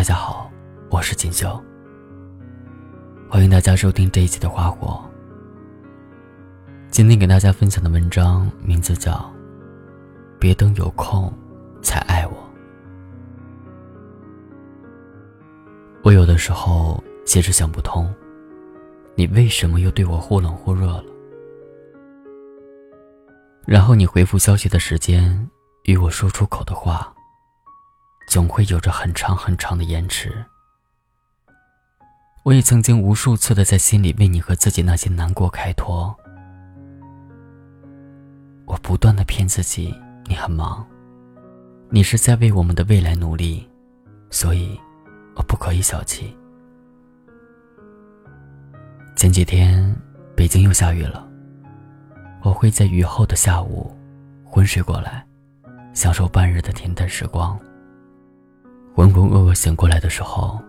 大家好，我是锦绣。欢迎大家收听这一期的《花火》。今天给大家分享的文章名字叫《别等有空才爱我》。我有的时候其实想不通，你为什么又对我忽冷忽热了？然后你回复消息的时间与我说出口的话。总会有着很长很长的延迟。我也曾经无数次的在心里为你和自己那些难过开脱。我不断的骗自己，你很忙，你是在为我们的未来努力，所以我不可以小气。前几天北京又下雨了，我会在雨后的下午昏睡过来，享受半日的恬淡时光。浑浑噩噩醒过来的时候，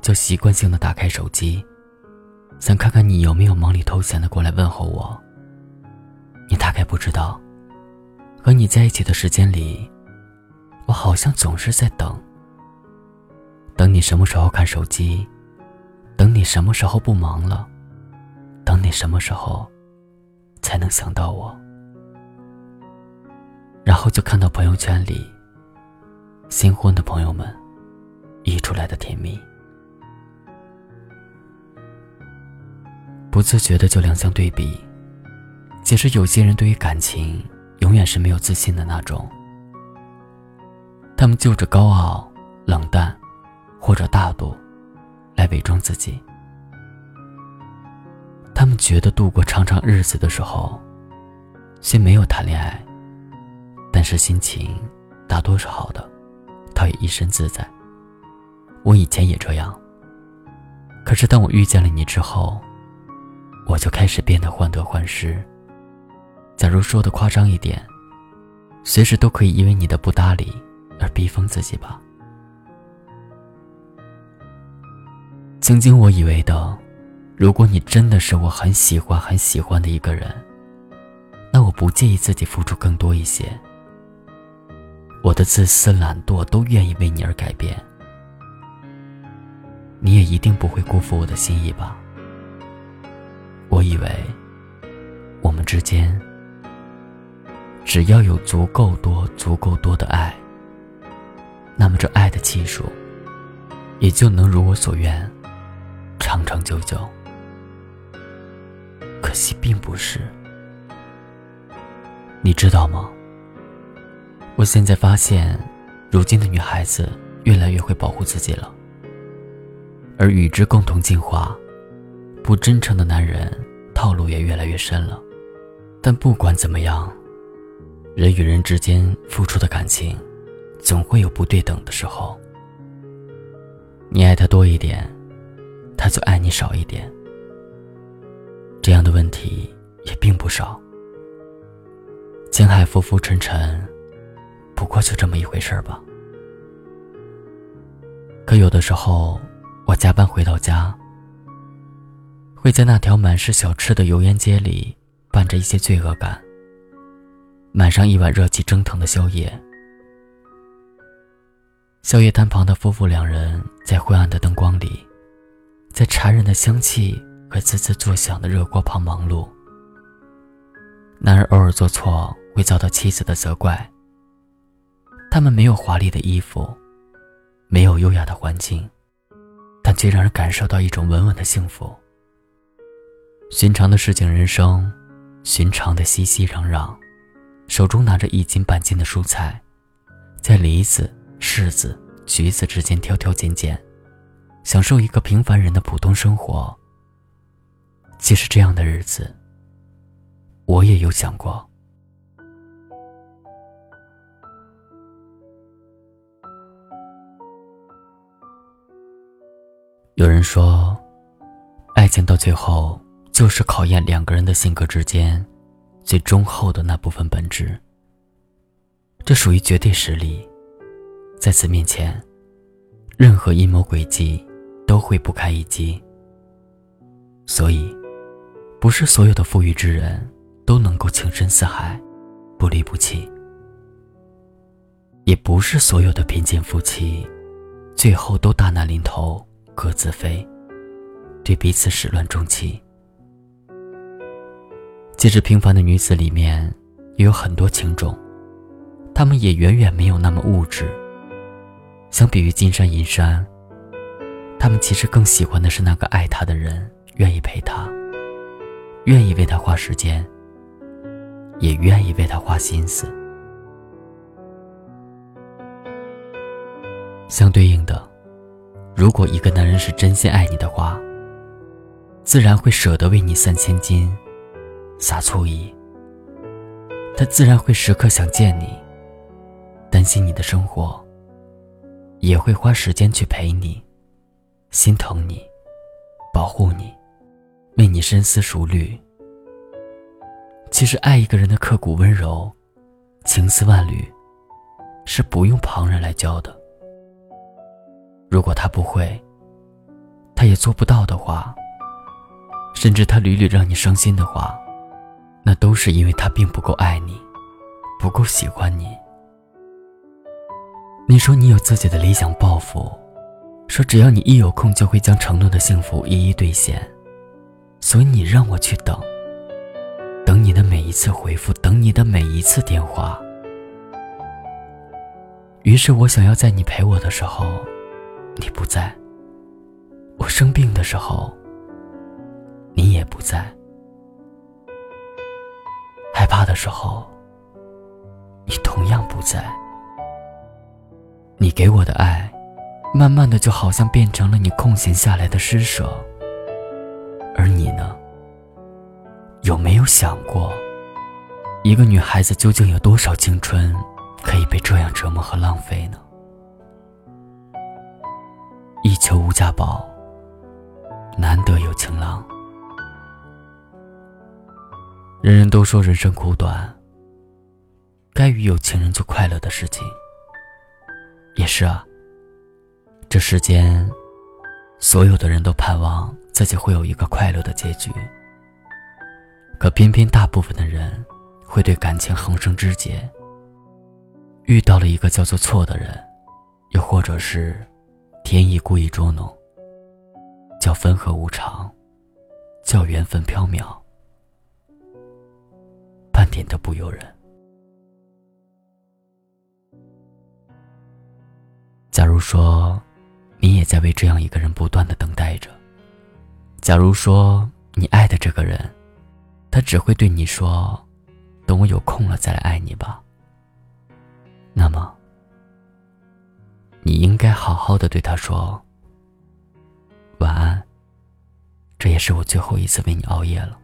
就习惯性的打开手机，想看看你有没有忙里偷闲的过来问候我。你大概不知道，和你在一起的时间里，我好像总是在等。等你什么时候看手机，等你什么时候不忙了，等你什么时候才能想到我，然后就看到朋友圈里新婚的朋友们。来的甜蜜，不自觉的就两相对比。其实有些人对于感情，永远是没有自信的那种。他们就着高傲、冷淡，或者大度，来伪装自己。他们觉得度过长长日子的时候，虽没有谈恋爱，但是心情大多是好的，倒也一身自在。我以前也这样。可是当我遇见了你之后，我就开始变得患得患失。假如说的夸张一点，随时都可以因为你的不搭理而逼疯自己吧。曾经我以为的，如果你真的是我很喜欢很喜欢的一个人，那我不介意自己付出更多一些。我的自私懒惰都愿意为你而改变。你也一定不会辜负我的心意吧？我以为，我们之间只要有足够多、足够多的爱，那么这爱的技术也就能如我所愿，长长久久。可惜并不是，你知道吗？我现在发现，如今的女孩子越来越会保护自己了。而与之共同进化，不真诚的男人套路也越来越深了。但不管怎么样，人与人之间付出的感情，总会有不对等的时候。你爱他多一点，他就爱你少一点。这样的问题也并不少。江海浮浮沉沉，不过就这么一回事儿吧。可有的时候。我加班回到家，会在那条满是小吃的油烟街里，伴着一些罪恶感，买上一碗热气蒸腾的宵夜。宵夜摊旁的夫妇两人在昏暗的灯光里，在馋人的香气和滋滋作响的热锅旁忙碌。男人偶尔做错会遭到妻子的责怪。他们没有华丽的衣服，没有优雅的环境。但却让人感受到一种稳稳的幸福。寻常的市井人生，寻常的熙熙攘攘，手中拿着一斤半斤的蔬菜，在梨子、柿子、橘子之间挑挑拣拣，享受一个平凡人的普通生活。其实这样的日子，我也有想过。有人说，爱情到最后就是考验两个人的性格之间最忠厚的那部分本质。这属于绝对实力，在此面前，任何阴谋诡计都会不堪一击。所以，不是所有的富裕之人都能够情深似海，不离不弃；也不是所有的贫贱夫妻最后都大难临头各自飞，对彼此始乱终弃。即使平凡的女子里面也有很多情种，她们也远远没有那么物质。相比于金山银山，她们其实更喜欢的是那个爱她的人，愿意陪她，愿意为她花时间，也愿意为她花心思。相对应的，如果一个男人是真心爱你的话，自然会舍得为你散千金。撒醋意，他自然会时刻想见你，担心你的生活，也会花时间去陪你，心疼你，保护你，为你深思熟虑。其实爱一个人的刻骨温柔，情丝万缕，是不用旁人来教的。如果他不会，他也做不到的话，甚至他屡屡让你伤心的话。那都是因为他并不够爱你，不够喜欢你。你说你有自己的理想抱负，说只要你一有空就会将承诺的幸福一一兑现，所以你让我去等，等你的每一次回复，等你的每一次电话。于是我想要在你陪我的时候，你不在；我生病的时候，你也不在。害怕的时候，你同样不在。你给我的爱，慢慢的就好像变成了你空闲下来的施舍。而你呢？有没有想过，一个女孩子究竟有多少青春，可以被这样折磨和浪费呢？家宝，难得有情郎。人人都说人生苦短，该与有情人做快乐的事情。也是啊，这世间，所有的人都盼望自己会有一个快乐的结局，可偏偏大部分的人会对感情横生枝节。遇到了一个叫做错的人，又或者是天意故意捉弄，叫分合无常，叫缘分缥缈。半点都不由人。假如说，你也在为这样一个人不断的等待着。假如说，你爱的这个人，他只会对你说：“等我有空了再来爱你吧。”那么，你应该好好的对他说：“晚安。”这也是我最后一次为你熬夜了。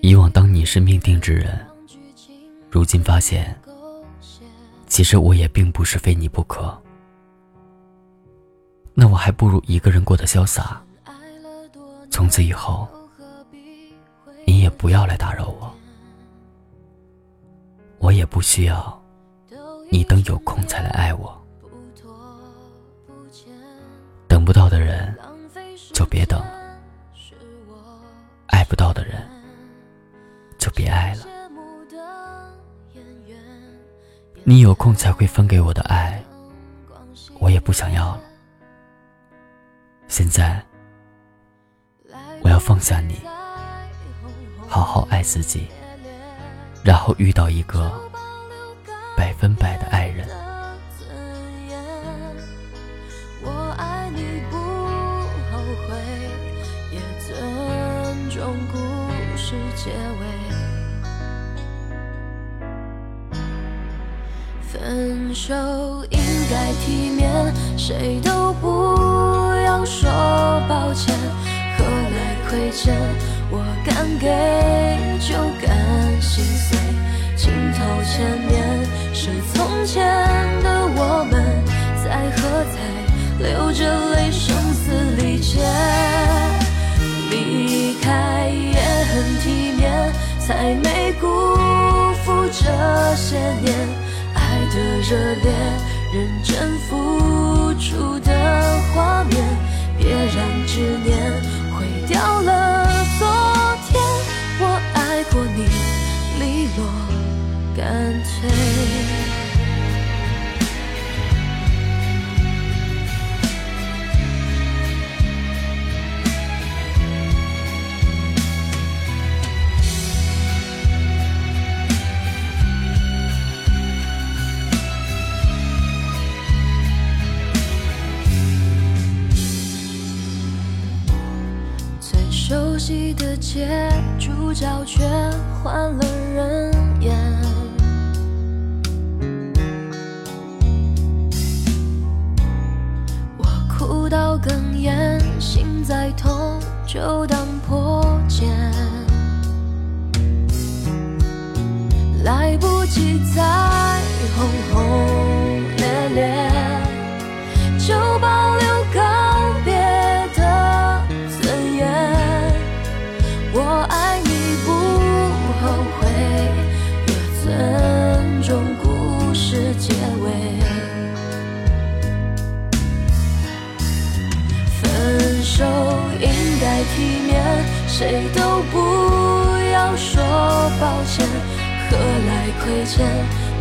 以往当你是命定之人，如今发现，其实我也并不是非你不可。那我还不如一个人过得潇洒。从此以后，你也不要来打扰我，我也不需要你等有空才来爱我。等不到的人，就别等了；爱不到的人。就别爱了。你有空才会分给我的爱，我也不想要了。现在，我要放下你，好好爱自己，然后遇到一个百分百的爱人。结尾。分手应该体面，谁都不要说抱歉。何来亏欠？我敢给就敢心碎。镜头前面是从前的我们，在喝彩，流着泪，声嘶力竭。离开，才没辜负这些年爱。的热烈，认真付出的画面，别让执念毁掉了昨天。我爱过你，利落干脆。的街，主角却换了人演。我哭到哽咽，心再痛就当破茧，来不及再轰轰烈烈，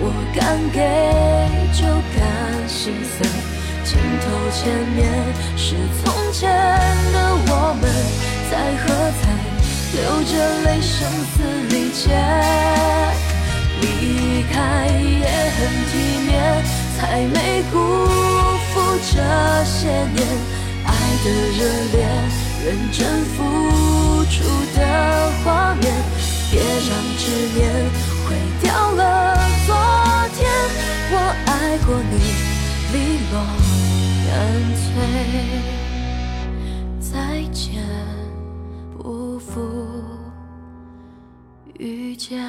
我敢给就敢心碎。镜头前面是从前的我们，在喝彩，流着泪声嘶力竭。离开也很体面，才没辜负这些年。爱的热烈，认真付出的画面，别让执念干脆，再见，不负遇见。